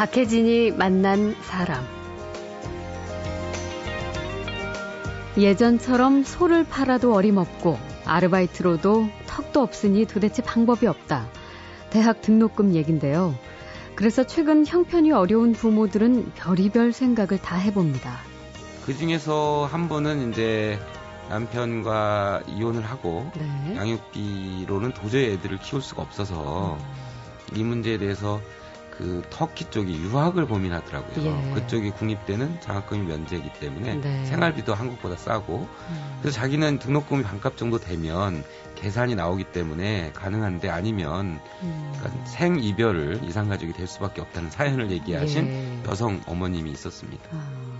박혜진이 만난 사람. 예전처럼 소를 팔아도 어림없고 아르바이트로도 턱도 없으니 도대체 방법이 없다. 대학 등록금 얘긴데요. 그래서 최근 형편이 어려운 부모들은 별의별 생각을 다 해봅니다. 그 중에서 한 분은 이제 남편과 이혼을 하고 네. 양육비로는 도저히 애들을 키울 수가 없어서 음. 이 문제에 대해서 그 터키 쪽이 유학을 고민하더라고요. 예. 그쪽이 국립대는 장학금이 면제이기 때문에 네. 생활비도 한국보다 싸고 음. 그래서 자기는 등록금이 반값 정도 되면 계산이 나오기 때문에 가능한데 아니면 음. 그러니까 생 이별을 이상 가족이 될 수밖에 없다는 사연을 얘기하신 예. 여성 어머님이 있었습니다. 아.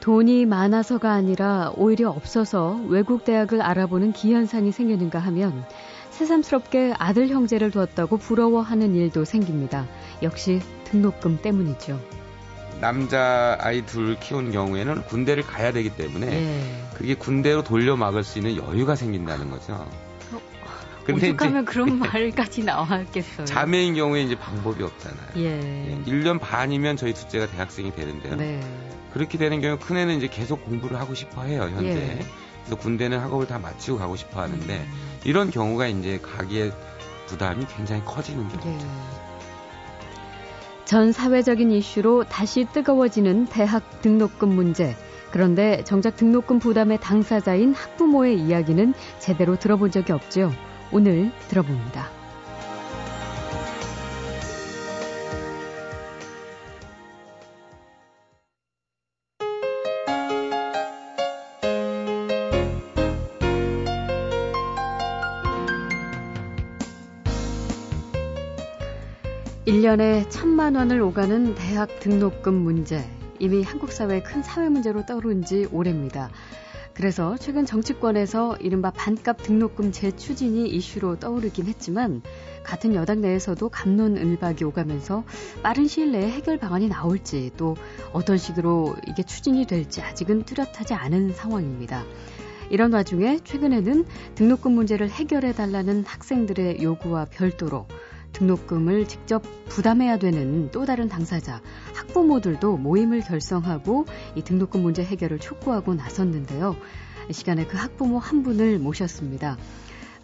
돈이 많아서가 아니라 오히려 없어서 외국 대학을 알아보는 기현상이 생기는가 하면 새삼스럽게 아들 형제를 두었다고 부러워하는 일도 생깁니다. 역시 등록금 때문이죠. 남자 아이 둘 키운 경우에는 군대를 가야 되기 때문에 네. 그게 군대로 돌려 막을 수 있는 여유가 생긴다는 거죠. 어, 근데 오죽하면 그런 말까지 나왔겠어요. 자매인 경우에 이제 방법이 없잖아요. 예. 1년 반이면 저희 둘째가 대학생이 되는데요. 네. 그렇게 되는 경우 큰애는 이제 계속 공부를 하고 싶어 해요, 현재. 예. 그래서 군대는 학업을 다 마치고 가고 싶어 하는데 음. 이런 경우가 이제 가기의 부담이 굉장히 커지는 경우죠. 예. 전 사회적인 이슈로 다시 뜨거워지는 대학 등록금 문제. 그런데 정작 등록금 부담의 당사자인 학부모의 이야기는 제대로 들어본 적이 없죠. 오늘 들어봅니다. 1년에 천만 원을 오가는 대학 등록금 문제. 이미 한국 사회의 큰 사회 문제로 떠오른 지 오래입니다. 그래서 최근 정치권에서 이른바 반값 등록금 재추진이 이슈로 떠오르긴 했지만 같은 여당 내에서도 감론을박이 오가면서 빠른 시일 내에 해결 방안이 나올지 또 어떤 식으로 이게 추진이 될지 아직은 뚜렷하지 않은 상황입니다. 이런 와중에 최근에는 등록금 문제를 해결해 달라는 학생들의 요구와 별도로 등록금을 직접 부담해야 되는 또 다른 당사자, 학부모들도 모임을 결성하고 이 등록금 문제 해결을 촉구하고 나섰는데요. 이 시간에 그 학부모 한 분을 모셨습니다.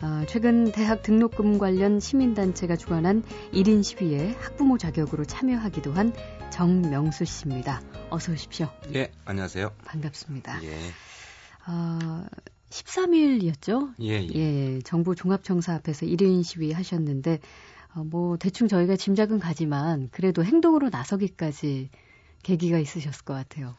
어, 최근 대학 등록금 관련 시민단체가 주관한 1인 시위에 학부모 자격으로 참여하기도 한 정명수 씨입니다. 어서 오십시오. 예, 안녕하세요. 반갑습니다. 예. 어, 13일이었죠? 예, 예. 예, 정부 종합청사 앞에서 1인 시위 하셨는데 어, 뭐 대충 저희가 짐작은 가지만 그래도 행동으로 나서기까지 계기가 있으셨을 것 같아요.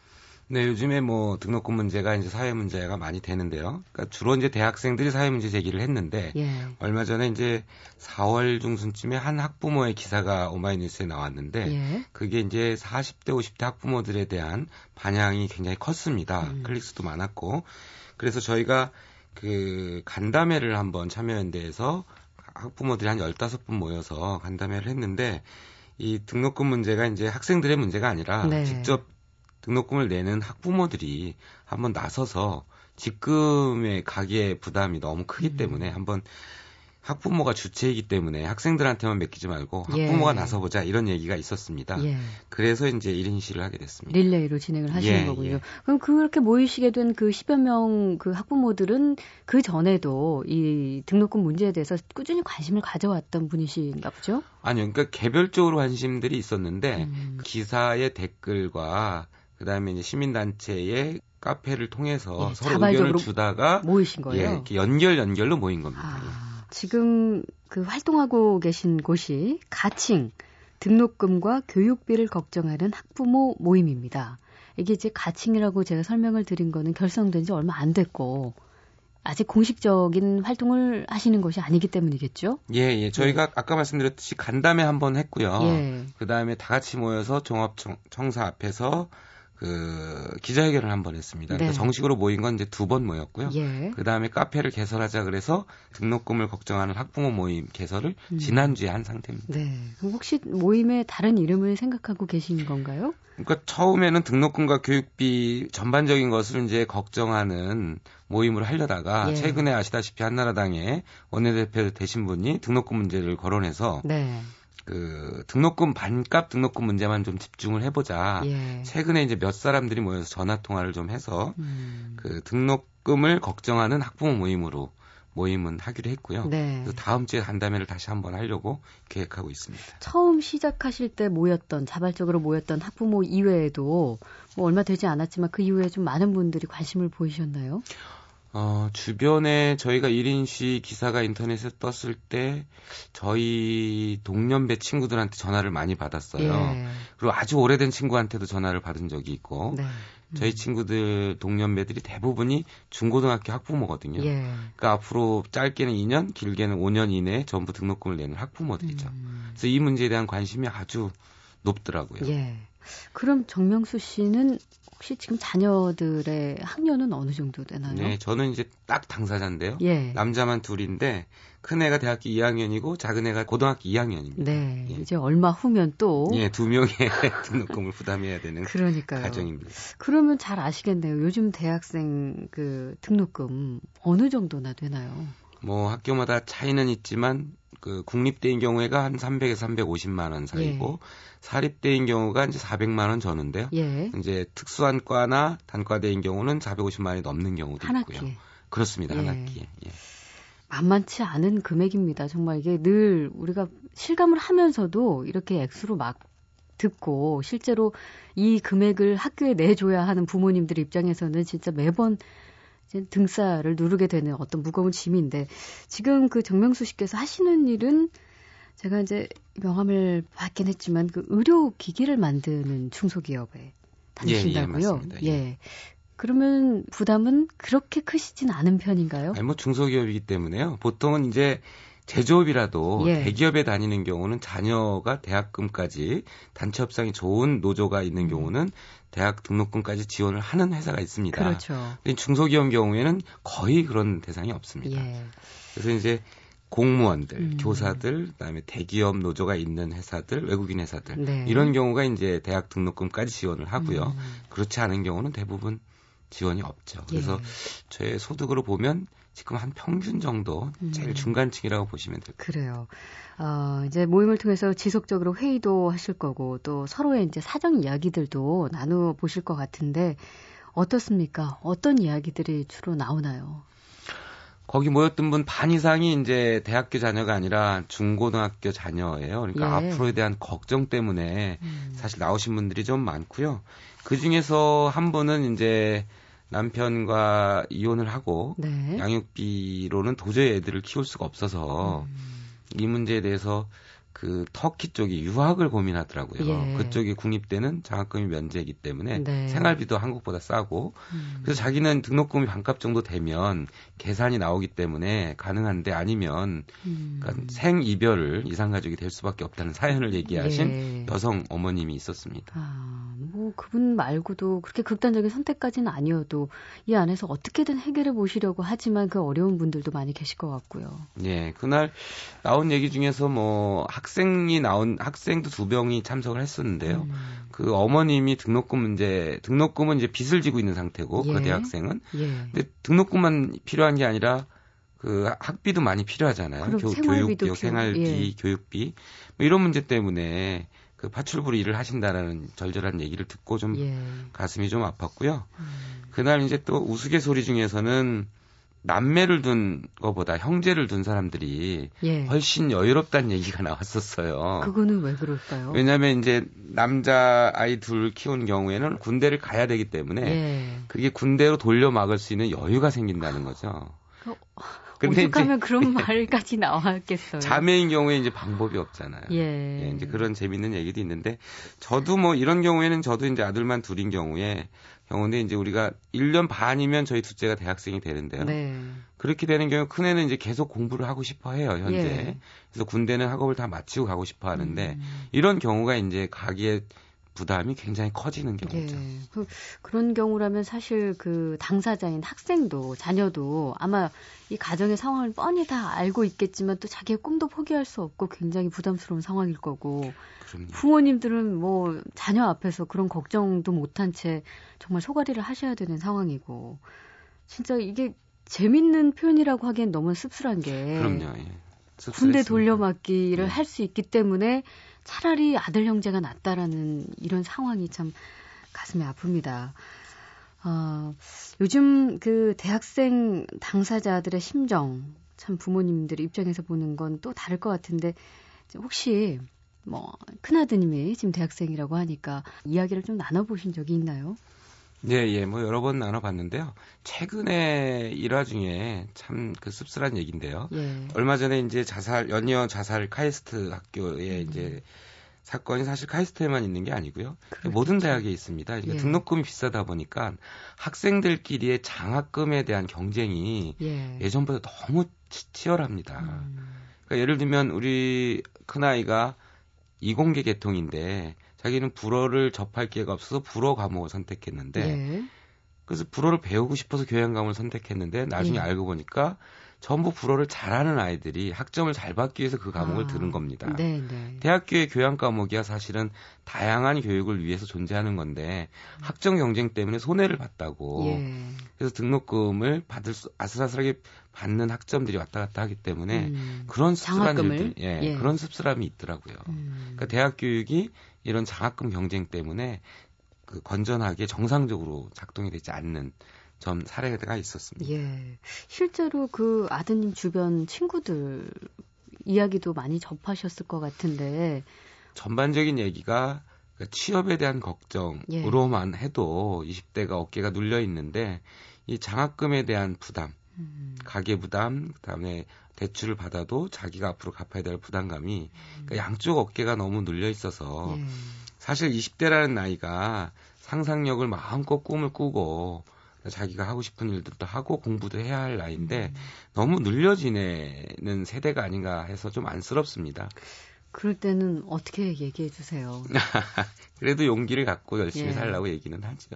네, 요즘에 뭐 등록금 문제가 이제 사회 문제가 많이 되는데요. 그러니까 주로 이제 대학생들이 사회 문제 제기를 했는데 예. 얼마 전에 이제 4월 중순쯤에 한 학부모의 기사가 오마이뉴스에 나왔는데 예. 그게 이제 40대 50대 학부모들에 대한 반향이 굉장히 컸습니다. 음. 클릭수도 많았고 그래서 저희가 그 간담회를 한번 참여연대에서 학부모들이 한 15분 모여서 간담회를 했는데 이 등록금 문제가 이제 학생들의 문제가 아니라 네. 직접 등록금을 내는 학부모들이 한번 나서서 직금의 가계 부담이 너무 크기 음. 때문에 한번 학부모가 주체이기 때문에 학생들한테만 맡기지 말고 예. 학부모가 예. 나서보자 이런 얘기가 있었습니다. 예. 그래서 이제 1인 시를 하게 됐습니다. 릴레이로 진행을 하시는 예, 거군요. 예. 그럼 그렇게 모이시게 된 그 10여 명 그 학부모들은 그 전에도 이 등록금 문제에 대해서 꾸준히 관심을 가져왔던 분이신가 보죠? 아니요. 그러니까 개별적으로 관심들이 있었는데 음. 기사의 댓글과 그다음에 이제 시민단체의 카페를 통해서 예, 서로 의견을 주다가 모이신 거예요. 예, 연결 연결로 모인 겁니다. 아. 지금 그 활동하고 계신 곳이 가칭 등록금과 교육비를 걱정하는 학부모 모임입니다. 이게 이제 가칭이라고 제가 설명을 드린 거는 결성된 지 얼마 안 됐고 아직 공식적인 활동을 하시는 것이 아니기 때문이겠죠? 예, 예. 저희가 네. 아까 말씀드렸듯이 간담회 한번 했고요. 예. 그 다음에 다 같이 모여서 종합청사 앞에서 그 기자회견을 한 번 했습니다. 네. 그러니까 정식으로 모인 건 이제 두 번 모였고요. 예. 그 다음에 카페를 개설하자 그래서 등록금을 걱정하는 학부모 모임 개설을 음. 지난주에 한 상태입니다. 네. 혹시 모임에 다른 이름을 생각하고 계신 건가요? 그러니까 처음에는 등록금과 교육비 전반적인 것을 이제 걱정하는 모임을 하려다가 예. 최근에 아시다시피 한나라당의 원내대표 되신 분이 등록금 문제를 거론해서 네. 그 등록금 반값 등록금 문제만 좀 집중을 해보자. 예. 최근에 이제 몇 사람들이 모여서 전화 통화를 좀 해서 음. 그 등록금을 걱정하는 학부모 모임으로 모임은 하기로 했고요. 네. 다음 주에 간담회를 다시 한번 하려고 계획하고 있습니다. 처음 시작하실 때 모였던 자발적으로 모였던 학부모 이외에도 뭐 얼마 되지 않았지만 그 이후에 좀 많은 분들이 관심을 보이셨나요? 어, 주변에 저희가 1인 시 기사가 인터넷에 떴을 때 저희 동년배 친구들한테 전화를 많이 받았어요. 예. 그리고 아주 오래된 친구한테도 전화를 받은 적이 있고 네. 저희 친구들 동년배들이 대부분이 중고등학교 학부모거든요. 예. 그러니까 앞으로 짧게는 2년, 길게는 5년 이내에 전부 등록금을 내는 학부모들이죠. 음. 그래서 이 문제에 대한 관심이 아주 높더라고요. 예. 그럼 정명수 씨는 혹시 지금 자녀들의 학년은 어느 정도 되나요? 네, 저는 이제 딱 당사자인데요. 예. 남자만 둘인데 큰 애가 대학교 2학년이고 작은 애가 고등학교 2학년입니다. 네, 예. 이제 얼마 후면 또 예, 두 명의 등록금을 부담해야 되는 그러니까요. 가정입니다. 그러면 잘 아시겠네요. 요즘 대학생 그 등록금 어느 정도나 되나요? 뭐 학교마다 차이는 있지만 그 국립대인 경우에가 한 300에서 350만 원 사이고 예. 사립대인 경우가 이제 400만 원 저는데요. 예. 이제 특수한 과나 단과대인 경우는 450만 원이 넘는 경우도 한 있고요. 학기에. 그렇습니다. 예. 한 학기에. 예. 만만치 않은 금액입니다. 정말 이게 늘 우리가 실감을 하면서도 이렇게 액수로 막 듣고 실제로 이 금액을 학교에 내줘야 하는 부모님들 입장에서는 진짜 매번 등살을 누르게 되는 어떤 무거운 짐인데 지금 그 정명수 씨께서 하시는 일은 제가 이제 명함을 받긴 했지만 그 의료 기기를 만드는 중소기업에 다니신다고요? 예, 예, 예. 그러면 부담은 그렇게 크시진 않은 편인가요? 아니 뭐 중소기업이기 때문에요. 보통은 이제 제조업이라도 예. 대기업에 다니는 경우는 자녀가 대학금까지 단체 협상이 좋은 노조가 있는 음. 경우는 대학 등록금까지 지원을 하는 회사가 있습니다. 그렇죠. 중소기업 경우에는 거의 그런 대상이 없습니다. 예. 그래서 이제 공무원들, 음. 교사들, 그다음에 대기업 노조가 있는 회사들, 외국인 회사들 네. 이런 경우가 이제 대학 등록금까지 지원을 하고요. 음. 그렇지 않은 경우는 대부분 지원이 없죠. 그래서 예. 저의 소득으로 보면 지금 한 평균 정도 제일 음. 중간층이라고 보시면 될것 같아요. 그래요. 어, 이제 모임을 통해서 지속적으로 회의도 하실 거고 또 서로의 이제 사정 이야기들도 나누어 보실 것 같은데 어떻습니까? 어떤 이야기들이 주로 나오나요? 거기 모였던 분 반 이상이 이제 대학교 자녀가 아니라 중고등학교 자녀예요. 그러니까 예. 앞으로에 대한 걱정 때문에 음. 사실 나오신 분들이 좀 많고요. 그 중에서 한 분은 이제 남편과 이혼을 하고 네. 양육비로는 도저히 애들을 키울 수가 없어서 음. 이 문제에 대해서 그 터키 쪽이 유학을 고민하더라고요. 예. 그쪽이 국립대는 장학금이 면제이기 때문에 네. 생활비도 한국보다 싸고 음. 그래서 자기는 등록금이 반값 정도 되면 계산이 나오기 때문에 가능한데 아니면 음. 그러니까 생이별을 이상가족이 될 수밖에 없다는 사연을 얘기하신 예. 여성 어머님이 있었습니다. 아, 뭐 그분 말고도 그렇게 극단적인 선택까지는 아니어도 이 안에서 어떻게든 해결해 보시려고 하지만 그 어려운 분들도 많이 계실 것 같고요. 예, 그날 나온 얘기 중에서 뭐 학, 학생이 나온 학생도 두 명이 참석을 했었는데요. 음. 그 어머님이 등록금 문제 등록금은 이제 빚을 지고 있는 상태고 그 예. 그 대학생은 예. 근데 등록금만 필요한 게 아니라 그 학비도 많이 필요하잖아요. 교, 교육비, 생활비, 예. 교육비 뭐 이런 문제 때문에 그 파출부로 일을 하신다라는 절절한 얘기를 듣고 좀 예. 가슴이 좀 아팠고요. 음. 그날 이제 또 우스갯소리 중에서는 남매를 둔 거보다 형제를 둔 사람들이 예. 훨씬 여유롭다는 얘기가 나왔었어요. 그거는 왜 그럴까요? 왜냐하면 이제 남자 아이 둘 키운 경우에는 군대를 가야 되기 때문에 예. 그게 군대로 돌려 막을 수 있는 여유가 생긴다는 거죠. 어, 근데 오죽하면 그런 말까지 나왔겠어요. 자매인 경우에 이제 방법이 없잖아요. 예. 예. 이제 그런 재밌는 얘기도 있는데 저도 뭐 이런 경우에는 저도 이제 아들만 둘인 경우에 경우인데 이제 우리가 1년 반이면 저희 둘째가 대학생이 되는데요. 네. 그렇게 되는 경우 큰애는 이제 계속 공부를 하고 싶어 해요, 현재. 예. 그래서 군대는 학업을 다 마치고 가고 싶어 하는데 음. 이런 경우가 이제 가기에 부담이 굉장히 커지는 경우죠. 예. 그, 그런 경우라면 사실 그 당사자인 학생도 자녀도 아마 이 가정의 상황을 뻔히 다 알고 있겠지만 또 자기의 꿈도 포기할 수 없고 굉장히 부담스러운 상황일 거고 그럼요. 부모님들은 뭐 자녀 앞에서 그런 걱정도 못한 채 정말 소가리를 하셔야 되는 상황이고 진짜 이게 재밌는 표현이라고 하기엔 너무 씁쓸한 게 그럼요. 예. 군대 돌려막기를 네. 할수 있기 때문에 차라리 아들 형제가 낫다라는 이런 상황이 참 가슴이 아픕니다. 어, 요즘 그 대학생 당사자들의 심정, 참 부모님들 입장에서 보는 건 또 다를 것 같은데, 혹시 뭐, 큰아드님이 지금 대학생이라고 하니까 이야기를 좀 나눠보신 적이 있나요? 네, 예, 뭐 여러 번 나눠봤는데요. 최근에 일화 중에 참 그 씁쓸한 얘기인데요. 예. 얼마 전에 이제 자살, 연이어 자살 카이스트 학교에 음. 이제 사건이 사실 카이스트에만 있는 게 아니고요. 그렇죠. 모든 대학에 있습니다. 그러니까 예. 등록금이 비싸다 보니까 학생들끼리의 장학금에 대한 경쟁이 예. 전보다 너무 치열합니다. 음. 그러니까 예를 들면 우리 큰아이가 이공계 계통인데 자기는 불어를 접할 기회가 없어서 불어 과목을 선택했는데 예. 그래서 불어를 배우고 싶어서 교양 과목을 선택했는데 나중에 예. 알고 보니까 전부 불어를 잘하는 아이들이 학점을 잘 받기 위해서 그 과목을 아, 들은 겁니다. 네네. 네. 대학교의 교양 과목이야 사실은 다양한 교육을 위해서 존재하는 건데 학점 경쟁 때문에 손해를 봤다고. 예. 그래서 등록금을 받을 수 아슬아슬하게 받는 학점들이 왔다 갔다 하기 때문에 음, 그런 씁쓸한 일들, 예, 예, 그런 씁쓸함이 있더라고요. 음. 그러니까 대학 교육이 이런 장학금 경쟁 때문에 그 건전하게 정상적으로 작동이 되지 않는 전 사례가 있었습니다. 예. 실제로 그 아드님 주변 친구들 이야기도 많이 접하셨을 것 같은데 전반적인 얘기가 그 취업에 대한 걱정으로만 예. 해도 20대가 어깨가 눌려 있는데 이 장학금에 대한 부담, 음. 가계 부담, 그다음에 대출을 받아도 자기가 앞으로 갚아야 될 부담감이 음. 그러니까 양쪽 어깨가 너무 눌려 있어서 예. 사실 20대라는 나이가 상상력을 마음껏 꿈을 꾸고 자기가 하고 싶은 일들도 하고 공부도 해야 할 나이인데 음. 너무 눌려지내는 세대가 아닌가 해서 좀 안쓰럽습니다. 그럴 때는 어떻게 얘기해 주세요? 그래도 용기를 갖고 열심히 예. 살라고 얘기는 하죠.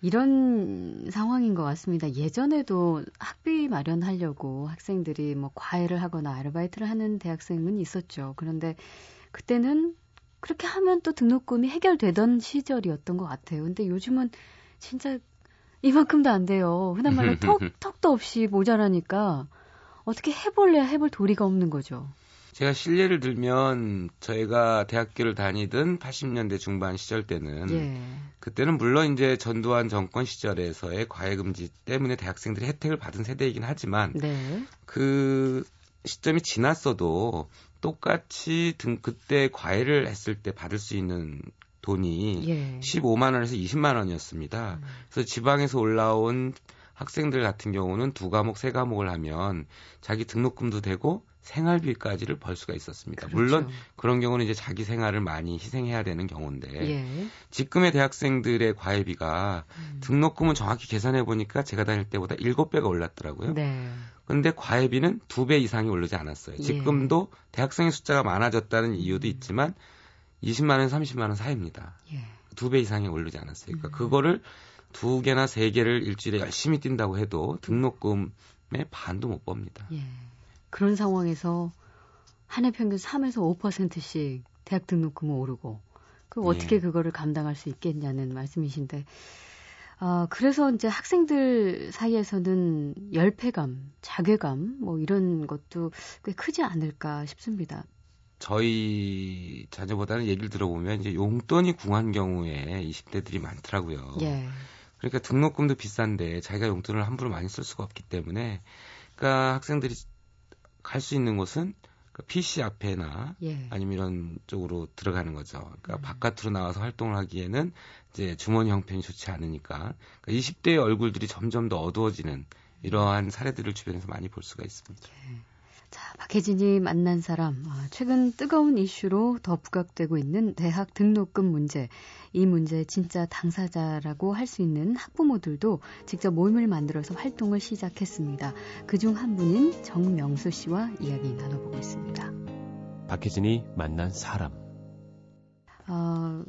이런 상황인 것 같습니다. 예전에도 학비 마련하려고 학생들이 뭐 과외를 하거나 아르바이트를 하는 대학생은 있었죠. 그런데 그때는 그렇게 하면 또 등록금이 해결되던 시절이었던 것 같아요. 근데 요즘은 진짜 이만큼도 안 돼요. 흔한 말로 턱, 턱도 없이 모자라니까 어떻게 해볼래야 해볼 도리가 없는 거죠. 제가 실례를 들면 저희가 대학교를 다니던 80년대 중반 시절 때는 예. 그때는 물론 이제 전두환 정권 시절에서의 과외 금지 때문에 대학생들이 혜택을 받은 세대이긴 하지만 네. 그 시점이 지났어도 똑같이 등 그때 과외를 했을 때 받을 수 있는 돈이 예. 15만 원에서 20만 원이었습니다. 음. 그래서 지방에서 올라온 학생들 같은 경우는 두 과목, 세 과목을 하면 자기 등록금도 되고 생활비까지를 벌 수가 있었습니다. 그렇죠. 물론 그런 경우는 이제 자기 생활을 많이 희생해야 되는 경우인데 예. 지금의 대학생들의 과외비가 음. 등록금은 정확히 계산해 보니까 제가 다닐 때보다 7배가 올랐더라고요. 네. 그런데 과외비는 2배 이상이 오르지 않았어요. 예. 지금도 예. 대학생의 숫자가 많아졌다는 이유도 음. 있지만 20만 원, 30만 원 사이입니다. 예. 두배 이상이 오르지 않았어요. 그러니까 음. 그거를 두 개나 세 개를 일주일에 열심히 뛴다고 해도 등록금의 반도 못 법니다. 예. 그런 상황에서 한 해 평균 3에서 5%씩 대학 등록금은 오르고 그 어떻게 예. 그거를 감당할 수 있겠냐는 말씀이신데 아, 그래서 이제 학생들 사이에서는 열패감, 자괴감 뭐 이런 것도 꽤 크지 않을까 싶습니다. 저희 자녀보다는 얘기를 들어보면 이제 용돈이 궁한 경우에 20대들이 많더라고요. 예. 그러니까 등록금도 비싼데 자기가 용돈을 함부로 많이 쓸 수가 없기 때문에 그러니까 학생들이 갈 수 있는 곳은 그 PC 앞에나 예. 아니면 이런 쪽으로 들어가는 거죠. 그러니까 음. 바깥으로 나와서 활동을 하기에는 이제 주머니 형편이 좋지 않으니까 그러니까 20대의 얼굴들이 점점 더 어두워지는 이러한 사례들을 주변에서 많이 볼 수가 있습니다. 예. 자, 박혜진이 만난 사람. 아, 최근 뜨거운 이슈로 더 부각되고 있는 대학 등록금 문제. 이 문제의 진짜 당사자라고 할 수 있는 학부모들도 직접 모임을 만들어서 활동을 시작했습니다. 그중 한 분인 정명수 씨와 이야기 나눠보고 있습니다. 박혜진이 만난 사람. 어,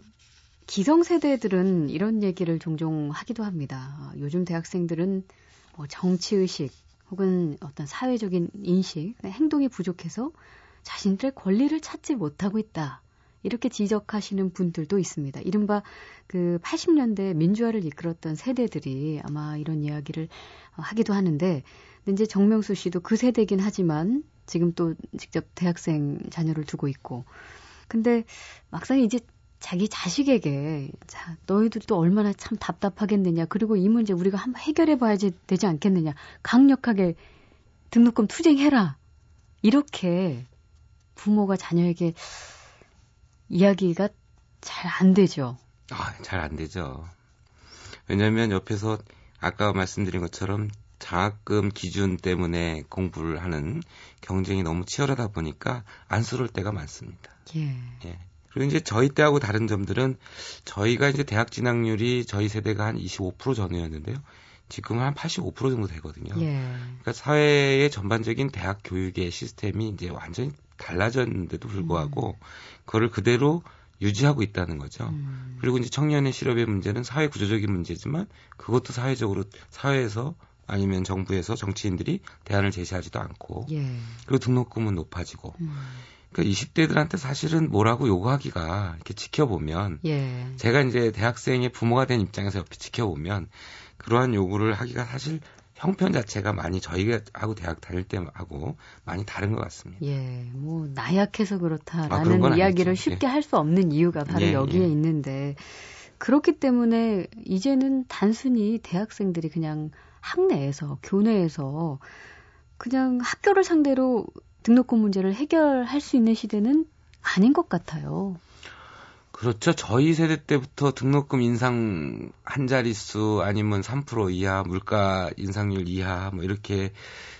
기성세대들은 이런 얘기를 종종 하기도 합니다. 요즘 대학생들은 뭐 정치의식, 혹은 어떤 사회적인 인식, 행동이 부족해서 자신들의 권리를 찾지 못하고 있다. 이렇게 지적하시는 분들도 있습니다. 이른바 그 80년대 민주화를 이끌었던 세대들이 아마 이런 이야기를 하기도 하는데, 이제 정명수 씨도 그 세대긴 하지만 지금 또 직접 대학생 자녀를 두고 있고. 근데 막상 이제 자기 자식에게 자 너희들 또 얼마나 참 답답하겠느냐 그리고 이 문제 우리가 한번 해결해 봐야지 되지 않겠느냐 강력하게 등록금 투쟁해라 이렇게 부모가 자녀에게 이야기가 잘 안 되죠. 아, 잘 안 되죠. 왜냐하면 옆에서 아까 말씀드린 것처럼 장학금 기준 때문에 공부를 하는 경쟁이 너무 치열하다 보니까 안쓰러울 때가 많습니다. 예. 예. 그리고 이제 저희 때하고 다른 점들은 저희가 이제 대학 진학률이 저희 세대가 한 25% 전후였는데요. 지금은 한85% 정도 되거든요. 예. 그러니까 사회의 전반적인 대학 교육의 시스템이 이제 완전히 달라졌는데도 불구하고 음. 그거를 그대로 유지하고 있다는 거죠. 음. 그리고 이제 청년의 실업의 문제는 사회 구조적인 문제지만 그것도 사회적으로 사회에서 아니면 정부에서 정치인들이 대안을 제시하지도 않고 예. 그리고 등록금은 높아지고 음. 그러니까 20대들한테 사실은 뭐라고 요구하기가 이렇게 지켜보면 예. 제가 이제 대학생의 부모가 된 입장에서 옆에 지켜보면 그러한 요구를 하기가 사실 형편 자체가 많이 저희가 하고 대학 다닐 때 하고 많이 다른 것 같습니다. 예, 뭐 나약해서 그렇다라는 아, 이야기를 아니죠. 쉽게 예. 할수 없는 이유가 바로 예, 여기에 예. 있는데 그렇기 때문에 이제는 단순히 대학생들이 그냥 학내에서 교내에서 그냥 학교를 상대로 등록금 문제를 해결할 수 있는 시대는 아닌 것 같아요. 그렇죠. 저희 세대 때부터 등록금 인상 한 자릿수 아니면 3% 이하, 물가 인상률 이하 뭐 이렇게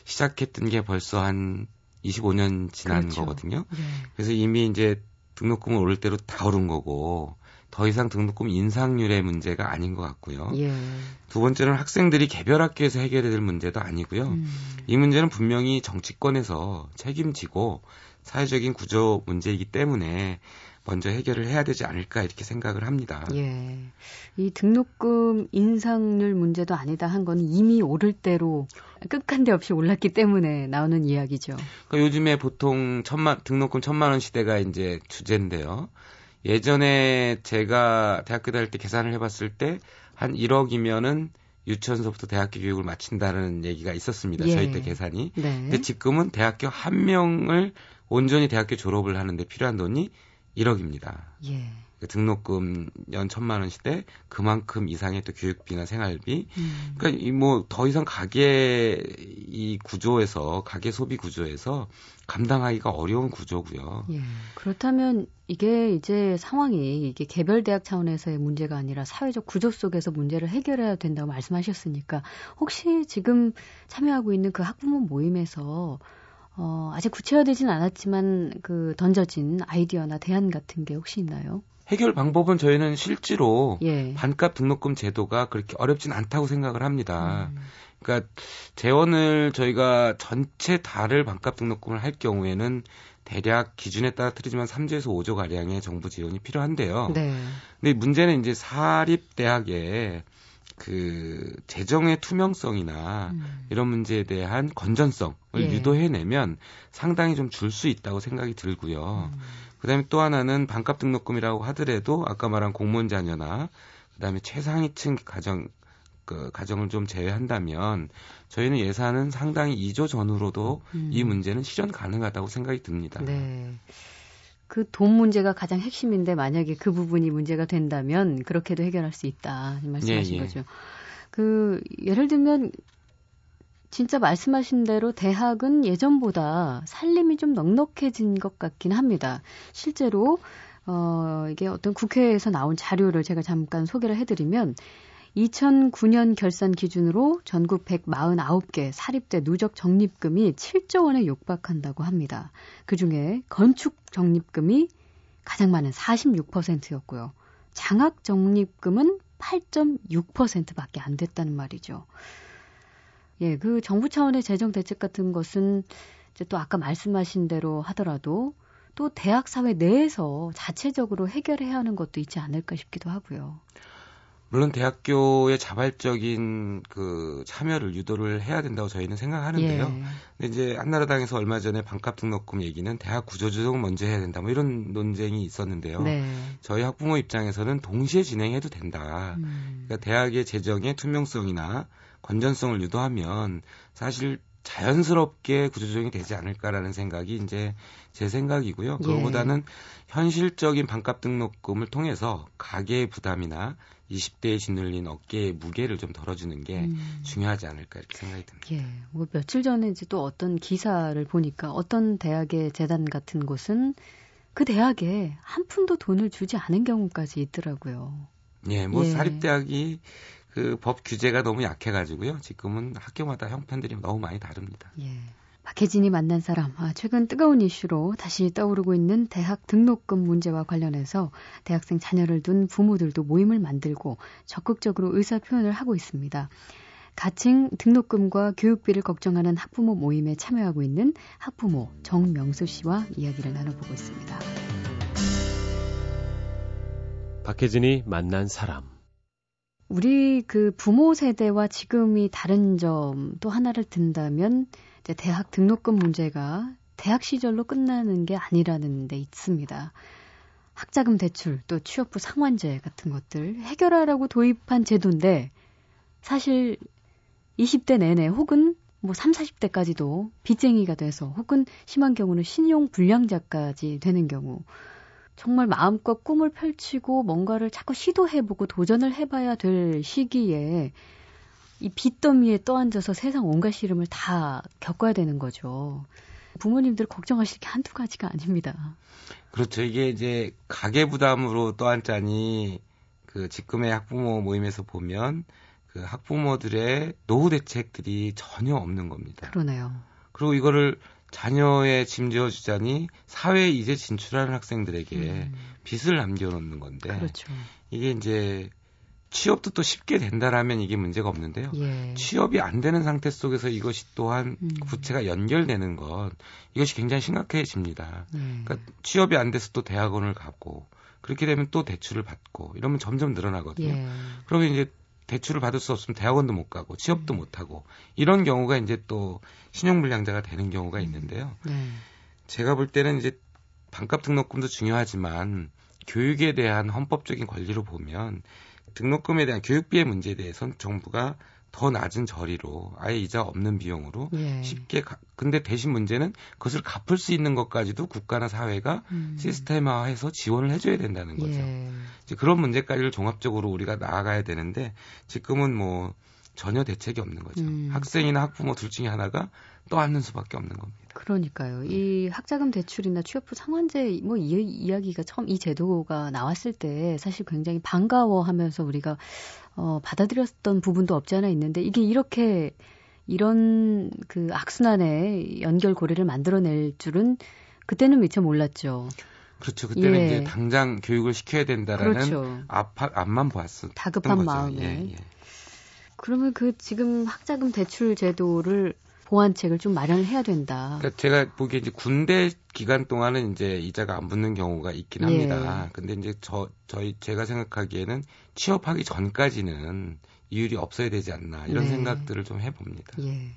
시작했던 게 벌써 한 25년 지난 그렇죠. 거거든요. 네. 그래서 이미 이제 등록금을 오를 대로 다 오른 거고 더 이상 등록금 인상률의 문제가 아닌 것 같고요. 예. 두 번째는 학생들이 개별 학교에서 해결해야 될 문제도 아니고요. 음. 이 문제는 분명히 정치권에서 책임지고 사회적인 구조 문제이기 때문에 먼저 해결을 해야 되지 않을까 이렇게 생각을 합니다. 예. 이 등록금 인상률 문제도 아니다 한 건 이미 오를 대로 끝간데 없이 올랐기 때문에 나오는 이야기죠. 그러니까 요즘에 보통 천만 등록금 천만 원 시대가 이제 주제인데요. 예전에 제가 대학교 다닐 때 계산을 해봤을 때 한 1억이면은 유치원서부터 대학교 교육을 마친다는 얘기가 있었습니다. 예. 저희 때 계산이. 네. 근데 지금은 대학교 한 명을 온전히 대학교 졸업을 하는데 필요한 돈이 1억입니다. 예. 그 등록금 연 천만 원 시대 그만큼 이상의 또 교육비나 생활비. 음. 그러니까 뭐 더 이상 가계 이 구조에서 가계 소비 구조에서 감당하기가 어려운 구조고요. 예. 그렇다면 이게 이제 상황이 이게 개별 대학 차원에서의 문제가 아니라 사회적 구조 속에서 문제를 해결해야 된다고 말씀하셨으니까 혹시 지금 참여하고 있는 그 학부모 모임에서 어, 아직 구체화되진 않았지만 그 던져진 아이디어나 대안 같은 게 혹시 있나요? 해결 방법은 저희는 실제로 예. 반값 등록금 제도가 그렇게 어렵진 않다고 생각을 합니다. 음. 그러니까 재원을 저희가 전체 다를 반값 등록금을 할 경우에는 대략 기준에 따라 틀리지만 3조에서 5조 가량의 정부 지원이 필요한데요. 네. 근데 문제는 이제 사립 대학에 그 재정의 투명성이나 음. 이런 문제에 대한 건전성을 예. 유도해내면 상당히 좀 줄 수 있다고 생각이 들고요. 음. 그다음에 또 하나는 반값 등록금이라고 하더라도 아까 말한 공무원 자녀나 그다음에 최상위층 가정 그 가정을 좀 제외한다면 저희는 예산은 상당히 2조 전후로도 음. 이 문제는 실현 가능하다고 생각이 듭니다. 네. 그 돈 문제가 가장 핵심인데 만약에 그 부분이 문제가 된다면 그렇게도 해결할 수 있다 말씀하신 예, 예. 거죠. 그 예를 들면 진짜 말씀하신 대로 대학은 예전보다 살림이 좀 넉넉해진 것 같긴 합니다. 실제로 어 이게 어떤 국회에서 나온 자료를 제가 잠깐 소개를 해드리면 2009년 결산 기준으로 전국 149개 사립대 누적 적립금이 7조 원에 육박한다고 합니다. 그 중에 건축 적립금이 가장 많은 46%였고요. 장학 적립금은 8.6%밖에 안 됐다는 말이죠. 예, 그 정부 차원의 재정 대책 같은 것은 이제 또 아까 말씀하신 대로 하더라도 또 대학 사회 내에서 자체적으로 해결해야 하는 것도 있지 않을까 싶기도 하고요. 물론 대학교의 자발적인 그 참여를 유도를 해야 된다고 저희는 생각하는데요. 예. 근데 이제 한나라당에서 얼마 전에 반값 등록금 얘기는 대학 구조조정 먼저 해야 된다. 뭐 이런 논쟁이 있었는데요. 네. 저희 학부모 입장에서는 동시에 진행해도 된다. 음. 그러니까 대학의 재정의 투명성이나 건전성을 유도하면 사실 자연스럽게 구조조정이 되지 않을까라는 생각이 이제 제 생각이고요. 예. 그거보다는 예. 현실적인 반값 등록금을 통해서 가계의 부담이나 20대에 짓눌린 어깨의 무게를 좀 덜어주는 게 음. 중요하지 않을까 이렇게 생각이 듭니다. 예. 뭐 며칠 전에 이제 또 어떤 기사를 보니까 어떤 대학의 재단 같은 곳은 그 대학에 한 푼도 돈을 주지 않은 경우까지 있더라고요. 예, 뭐 예. 사립대학이 그 법 규제가 너무 약해가지고요. 지금은 학교마다 형편들이 너무 많이 다릅니다. 예. 박혜진이 만난 사람, 아, 최근 뜨거운 이슈로 다시 떠오르고 있는 대학 등록금 문제와 관련해서 대학생 자녀를 둔 부모들도 모임을 만들고 적극적으로 의사 표현을 하고 있습니다. 가칭 등록금과 교육비를 걱정하는 학부모 모임에 참여하고 있는 학부모 정명수 씨와 이야기를 나눠보고 있습니다. 박혜진이 만난 사람. 우리 그 부모 세대와 지금이 다른 점 또 하나를 든다면 이제 대학 등록금 문제가 대학 시절로 끝나는 게 아니라는 데 있습니다. 학자금 대출 또 취업부 상환제 같은 것들 해결하라고 도입한 제도인데 사실 20대 내내 혹은 뭐 3, 40대까지도 빚쟁이가 돼서 혹은 심한 경우는 신용 불량자까지 되는 경우 정말 마음껏 꿈을 펼치고 뭔가를 자꾸 시도해보고 도전을 해봐야 될 시기에 이 빚더미에 떠앉아서 세상 온갖 시름을 다 겪어야 되는 거죠. 부모님들 걱정하실 게 한두 가지가 아닙니다. 그렇죠. 이게 이제 가계 부담으로 떠앉자니 그 지금의 학부모 모임에서 보면 그 학부모들의 노후 대책들이 전혀 없는 겁니다. 그러네요. 그리고 이거를 자녀의 짐지어 주자니 사회에 이제 진출하는 학생들에게 음. 빚을 남겨놓는 건데 그렇죠. 이게 이제 취업도 또 쉽게 된다라면 이게 문제가 없는데요. 예. 취업이 안 되는 상태 속에서 이것이 또한 음. 부채가 연결되는 것 이것이 굉장히 심각해집니다. 예. 그러니까 취업이 안 돼서 또 대학원을 가고 그렇게 되면 또 대출을 받고 이러면 점점 늘어나거든요. 예. 그러면 이제 대출을 받을 수 없으면 대학원도 못 가고 취업도 음. 못 하고 이런 경우가 이제 또 신용불량자가 되는 경우가 음. 있는데요. 네. 제가 볼 때는 이제 반값 등록금도 중요하지만 교육에 대한 헌법적인 권리로 보면 등록금에 대한 교육비의 문제에 대해서는 정부가 더 낮은 저리로 아예 이자 없는 비용으로 예. 쉽게 가, 근데 대신 문제는 그것을 갚을 수 있는 것까지도 국가나 사회가 음. 시스템화해서 지원을 해줘야 된다는 거죠. 예. 이제 그런 문제까지를 종합적으로 우리가 나아가야 되는데 지금은 뭐 전혀 대책이 없는 거죠. 음. 학생이나 학부모 둘 중에 하나가 떠안는 수밖에 없는 겁니다. 그러니까요. 이 학자금 대출이나 취업부 상환제 뭐 이, 이야기가 처음 이 제도가 나왔을 때 사실 굉장히 반가워하면서 우리가 어, 받아들였던 부분도 없지 않아 있는데 이게 이렇게 이런 그 악순환의 연결 고리를 만들어낼 줄은 그때는 미처 몰랐죠. 그렇죠. 그때는 예. 이제 당장 교육을 시켜야 된다라는 그렇죠. 앞, 앞만 보았어. 다급한 거죠. 마음에. 예, 예. 그러면 그 지금 학자금 대출 제도를 보완책을 좀 마련을 해야 된다. 그러니까 제가 보기에 이제 군대 기간 동안은 이제 이자가 안 붙는 경우가 있긴 합니다. 예. 근데 이제 저 저희 제가 생각하기에는 취업하기 전까지는 이율이 없어야 되지 않나 이런 네. 생각들을 좀 해봅니다. 예.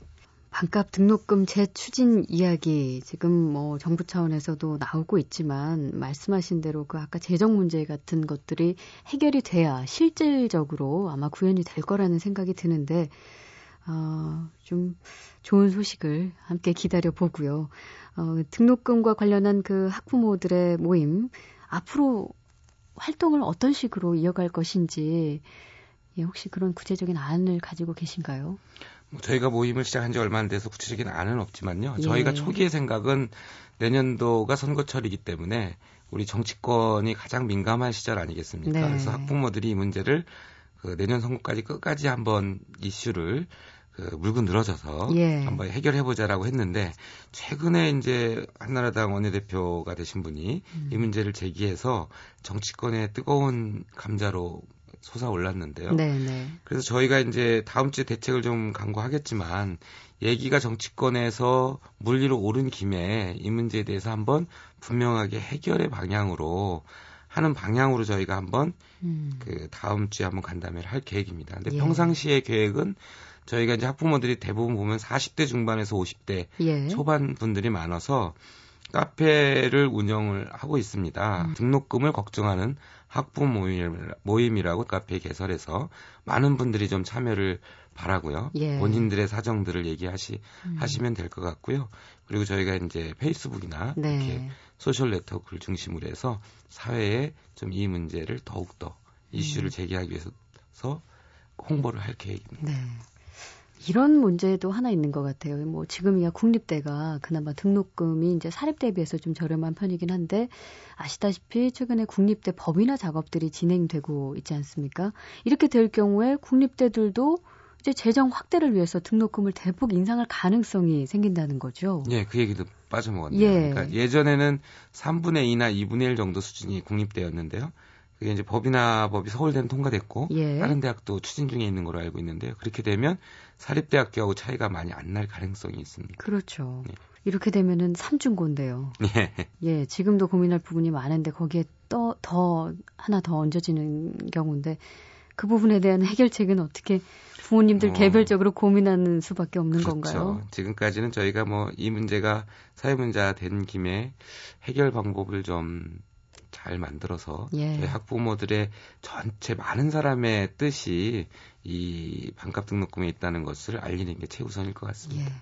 반값 등록금 재추진 이야기 지금 뭐 정부 차원에서도 나오고 있지만 말씀하신 대로 그 아까 재정 문제 같은 것들이 해결이 돼야 실질적으로 아마 구현이 될 거라는 생각이 드는데 어, 좀 좋은 소식을 함께 기다려 보고요. 어, 등록금과 관련한 그 학부모들의 모임 앞으로 활동을 어떤 식으로 이어갈 것인지 예, 혹시 그런 구체적인 안을 가지고 계신가요? 뭐 저희가 모임을 시작한 지 얼마 안 돼서 구체적인 안은 없지만요. 예. 저희가 초기의 생각은 내년도가 선거철이기 때문에 우리 정치권이 가장 민감한 시절 아니겠습니까? 네. 그래서 학부모들이 이 문제를 그 내년 선거까지 끝까지 한번 이슈를 그 물고 늘어져서 예. 한번 해결해 보자라고 했는데 최근에 이제 한나라당 원내대표가 되신 분이 음. 이 문제를 제기해서 정치권의 뜨거운 감자로 솟아올랐는데요. 네네. 네. 그래서 저희가 이제 다음 주에 대책을 좀 강구하겠지만 얘기가 정치권에서 물리로 오른 김에 이 문제에 대해서 한번 분명하게 해결의 방향으로 하는 방향으로 저희가 한번 음. 그 다음 주에 한번 간담회를 할 계획입니다. 근데 예. 평상시의 계획은 저희가 이제 학부모들이 대부분 보면 40대 중반에서 50대 예. 초반 분들이 많아서 카페를 운영을 하고 있습니다. 음. 등록금을 걱정하는 학부 모임, 이라고 카페 개설해서 많은 분들이 좀 참여를 바라고요. 예. 본인들의 사정들을 얘기하시 음. 하시면 될 것 같고요. 그리고 저희가 이제 페이스북이나 네. 이렇게 소셜 네트워크를 중심으로 해서 사회에 좀 이 문제를 더욱 더 이슈를 음. 제기하기 위해서 홍보를 할 계획입니다. 네. 이런 문제도 하나 있는 것 같아요. 뭐 지금이야 국립대가 그나마 등록금이 이제 사립대에 비해서 좀 저렴한 편이긴 한데 아시다시피 최근에 국립대 법인화 작업들이 진행되고 있지 않습니까? 이렇게 될 경우에 국립대들도 이제 재정 확대를 위해서 등록금을 대폭 인상할 가능성이 생긴다는 거죠. 예, 그 얘기도 빠져먹었네요. 예. 그러니까 예전에는 3분의 2나 2분의 1 정도 수준이 국립대였는데요. 그게 이제 법인화법이 서울대는 통과됐고 예. 다른 대학도 추진 중에 있는 걸로 알고 있는데요. 그렇게 되면 사립대학교하고 차이가 많이 안 날 가능성이 있습니다. 그렇죠. 네. 이렇게 되면은 삼중고인데요. 예. 예, 지금도 고민할 부분이 많은데 거기에 또 더 하나 더 얹어지는 경우인데 그 부분에 대한 해결책은 어떻게 부모님들 어, 개별적으로 고민하는 수밖에 없는 그렇죠. 건가요? 지금까지는 저희가 뭐 이 문제가 사회 문제가 된 김에 해결 방법을 좀 잘 만들어서 예. 저희 학부모들의 전체 많은 사람의 뜻이 이 반값 등록금에 있다는 것을 알리는 게 최우선일 것 같습니다. 예.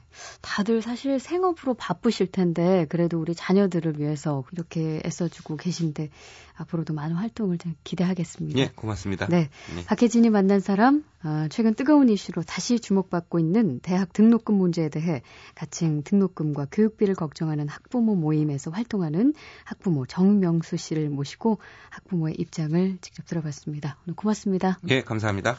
다들 사실 생업으로 바쁘실 텐데 그래도 우리 자녀들을 위해서 이렇게 애써주고 계신데 앞으로도 많은 활동을 기대하겠습니다. 예, 고맙습니다. 네, 네. 박혜진이 만난 사람 어, 최근 뜨거운 이슈로 다시 주목받고 있는 대학 등록금 문제에 대해 가칭 등록금과 교육비를 걱정하는 학부모 모임에서 활동하는 학부모 정명수 씨를 모시고 학부모의 입장을 직접 들어봤습니다. 오늘 고맙습니다. 예, 감사합니다.